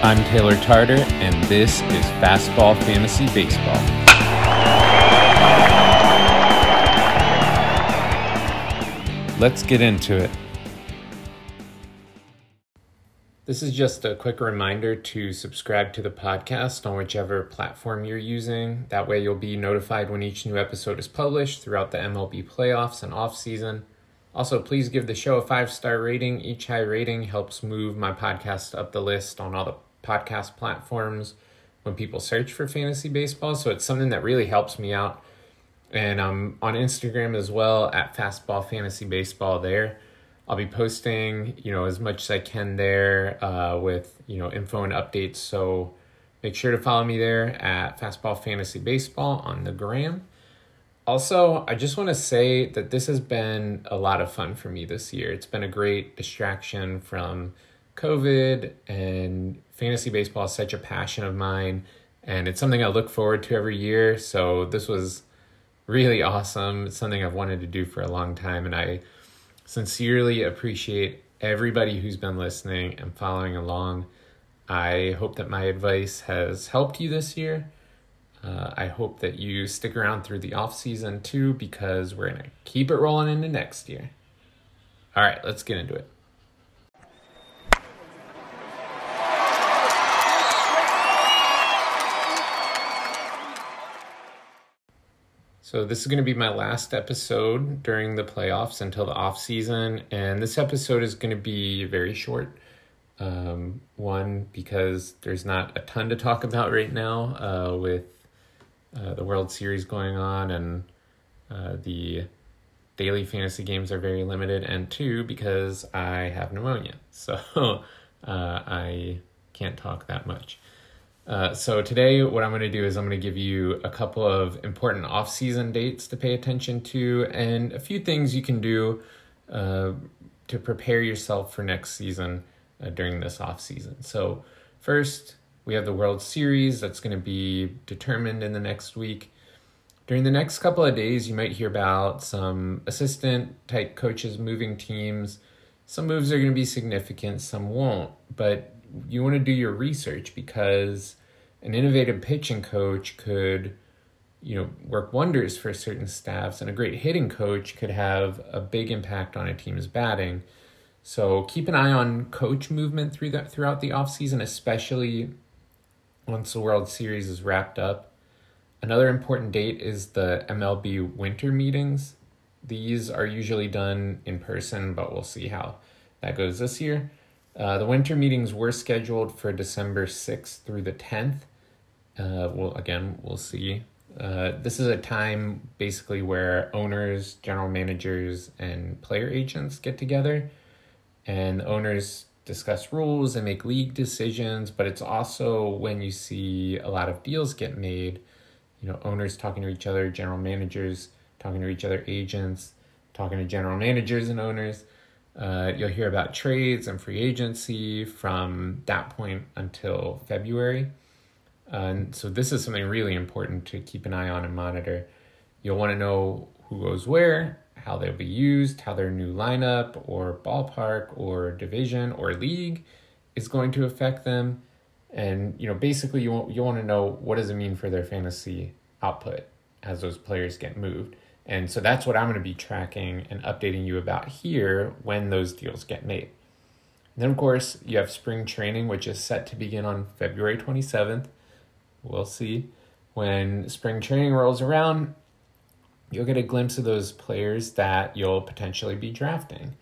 I'm Taylor Tarter, and this is Fastball Fantasy Baseball. Let's get into it. This is just a quick reminder to subscribe to the podcast on whichever platform you're using. That way, you'll be notified when each new episode is published throughout the MLB playoffs and off season. Also, please give the show a five star rating. Each high rating helps move my podcast up the list on all the podcast platforms when people search for fantasy baseball. So it's something that really helps me out. And I'm on Instagram as well at Fastball Fantasy Baseball there. I'll be posting, you know, as much as I can there uh, with, you know, info and updates. So make sure to follow me there at Fastball Fantasy Baseball on the gram. Also, I just want to say that this has been a lot of fun for me this year. It's been a great distraction from COVID, and fantasy baseball is such a passion of mine, and it's something I look forward to every year. So, this was really awesome. It's something I've wanted to do for a long time, and I sincerely appreciate everybody who's been listening and following along. I hope that my advice has helped you this year. Uh, I hope that you stick around through the off season too, because we're gonna keep it rolling into next year. All right, let's get into it. So this is going to be my last episode during the playoffs until the off season, and this episode is going to be very short. Um, one because there's not a ton to talk about right now uh, with uh, the World Series going on, and uh, the daily fantasy games are very limited, and two because I have pneumonia, so uh, I can't talk that much. Uh, so today, what I'm going to do is I'm going to give you a couple of important off-season dates to pay attention to, and a few things you can do uh, to prepare yourself for next season uh, during this off-season. So first, we have the World Series that's going to be determined in the next week. During the next couple of days, you might hear about some assistant type coaches moving teams. Some moves are going to be significant, some won't, but you want to do your research because an innovative pitching coach could you know work wonders for certain staffs and a great hitting coach could have a big impact on a team's batting. So keep an eye on coach movement through that throughout the offseason especially once the world series is wrapped up. Another important date is the mlb winter meetings. These are usually done in person but we'll see how that goes this year uh, the winter meetings were scheduled for December 6th through the 10th. Uh, well, again, we'll see. Uh, this is a time basically where owners, general managers, and player agents get together, and owners discuss rules and make league decisions. But it's also when you see a lot of deals get made. You know, owners talking to each other, general managers talking to each other, agents talking to general managers and owners. Uh, you'll hear about trades and free agency from that point until February. and so this is something really important to keep an eye on and monitor. You'll want to know who goes where, how they'll be used, how their new lineup or ballpark or division or league is going to affect them. And you know, basically you want, you want to know what does it mean for their fantasy output as those players get moved. And so that's what I'm going to be tracking and updating you about here when those deals get made. And then, of course, you have spring training, which is set to begin on February 27th. We'll see. When spring training rolls around, you'll get a glimpse of those players that you'll potentially be drafting.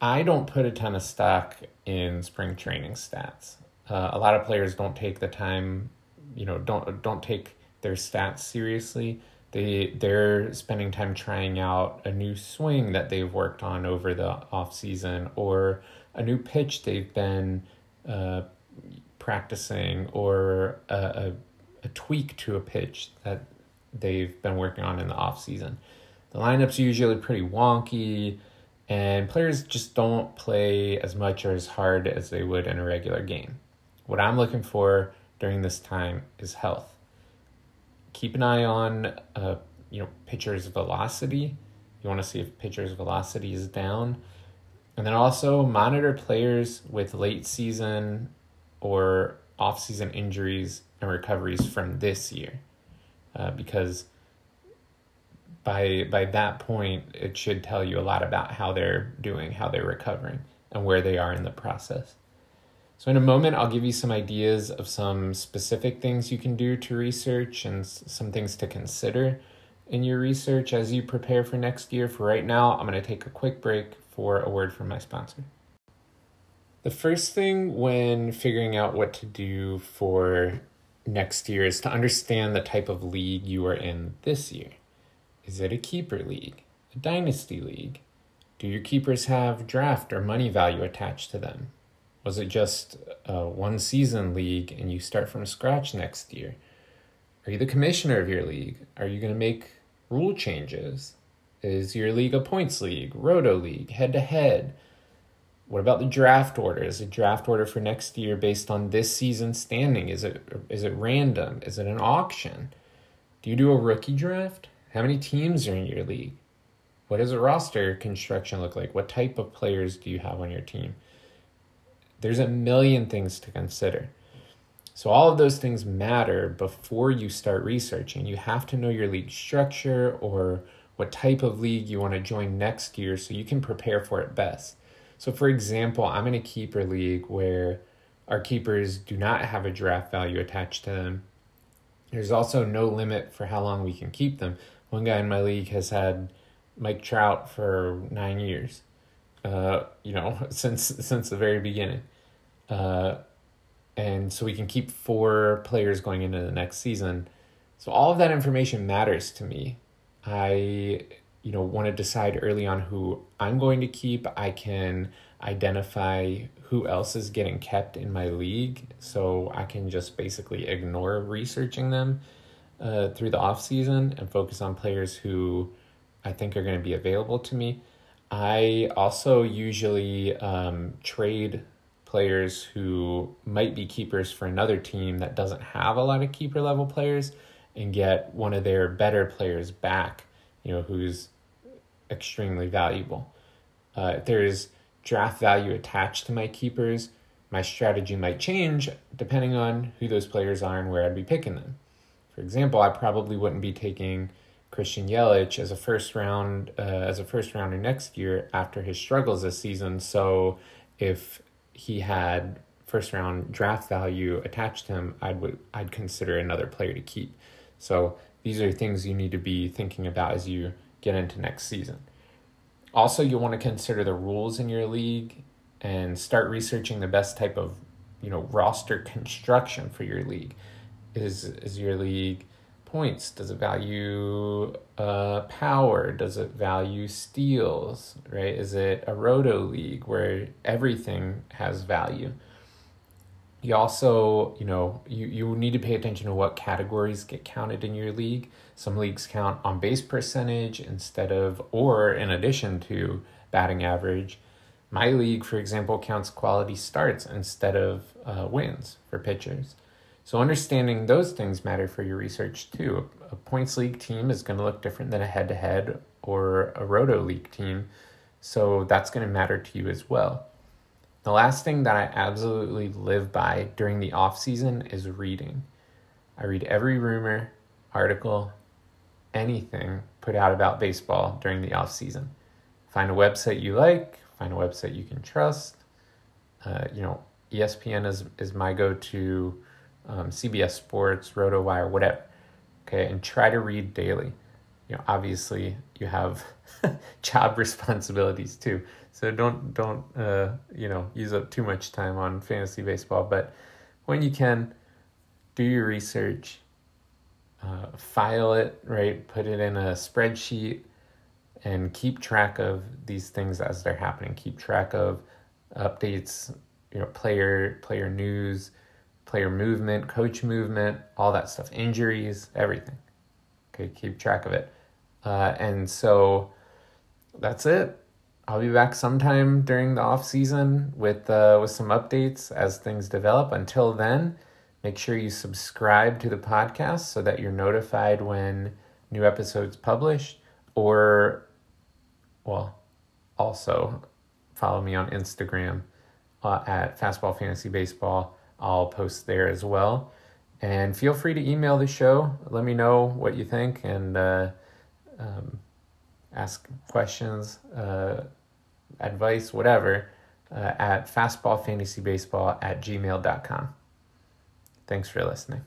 I don't put a ton of stock in spring training stats. Uh, a lot of players don't take the time, you know, don't don't take their stats seriously they they're spending time trying out a new swing that they've worked on over the off season or a new pitch they've been uh, practicing or a, a, a tweak to a pitch that they've been working on in the off season. The lineup's usually pretty wonky and players just don't play as much or as hard as they would in a regular game. What I'm looking for during this time is health keep an eye on uh, you know pitcher's velocity. You want to see if pitcher's velocity is down, and then also monitor players with late season or off-season injuries and recoveries from this year, uh, because by by that point it should tell you a lot about how they're doing, how they're recovering, and where they are in the process. So in a moment, I'll give you some ideas of some specific things you can do to research and some things to consider in your research as you prepare for next year. For right now, I'm going to take a quick break for a word from my sponsor. The first thing when figuring out what to do for next year is to understand the type of league you are in this year. Is it a keeper league? A dynasty league? Do your keepers have draft or money value attached to them? Was it just a one season league and you start from scratch next year? Are you the commissioner of your league? Are you going to make rule changes? Is your league a points league, roto league, head to head? What about the draft order? Is a draft order for next year based on this season's standing? Is it is it random? Is it an auction? Do you do a rookie draft? How many teams are in your league? What does a roster construction look like? What type of players do you have on your team? There's a million things to consider. So, all of those things matter before you start researching. You have to know your league structure or what type of league you want to join next year so you can prepare for it best. So, for example, I'm in a keeper league where our keepers do not have a draft value attached to them. There's also no limit for how long we can keep them. One guy in my league has had Mike Trout for nine years, uh, you know, since since the very beginning. Uh, and so we can keep four players going into the next season. So all of that information matters to me. I you know want to decide early on who I'm going to keep, I can identify who else is getting kept in my league, so I can just basically ignore researching them uh, through the off season and focus on players who I think are going to be available to me. I also usually um, trade players who might be keepers for another team that doesn't have a lot of keeper level players and get one of their better players back, you know, who's extremely valuable. Uh, if there's draft value attached to my keepers, my strategy might change depending on who those players are and where I'd be picking them. For example, I probably wouldn't be taking Christian Yelich as a first round uh, as a first rounder next year after his struggles this season. So if he had first round draft value attached to him, I'd would I'd consider another player to keep. So these are things you need to be thinking about as you get into next season. Also, you want to consider the rules in your league and start researching the best type of, you know, roster construction for your league. Is is your league points? Does it value uh, power? Does it value steals? Right? Is it a roto league where everything has value? You also, you know, you, you need to pay attention to what categories get counted in your league. Some leagues count on base percentage instead of, or in addition to batting average. My league, for example, counts quality starts instead of uh, wins for pitchers. So understanding those things matter for your research too. A points league team is going to look different than a head to head or a roto league team. So that's going to matter to you as well. The last thing that I absolutely live by during the off season is reading. I read every rumor, article, anything put out about baseball during the off season. Find a website you like, find a website you can trust. Uh, you know, ESPN is is my go to, um, CBS Sports, RotoWire, whatever. Okay, and try to read daily. You know, obviously you have job responsibilities too. So don't don't uh, you know use up too much time on fantasy baseball, but when you can, do your research, uh, file it right, put it in a spreadsheet, and keep track of these things as they're happening. Keep track of updates, you know, player player news, player movement, coach movement, all that stuff, injuries, everything. Okay, keep track of it, uh, and so that's it. I'll be back sometime during the off season with uh, with some updates as things develop. Until then, make sure you subscribe to the podcast so that you're notified when new episodes publish. Or, well, also follow me on Instagram uh, at Fastball Fantasy Baseball. I'll post there as well. And feel free to email the show. Let me know what you think and uh, um, ask questions, uh, advice, whatever, uh, at fastballfantasybaseball at gmail.com. Thanks for listening.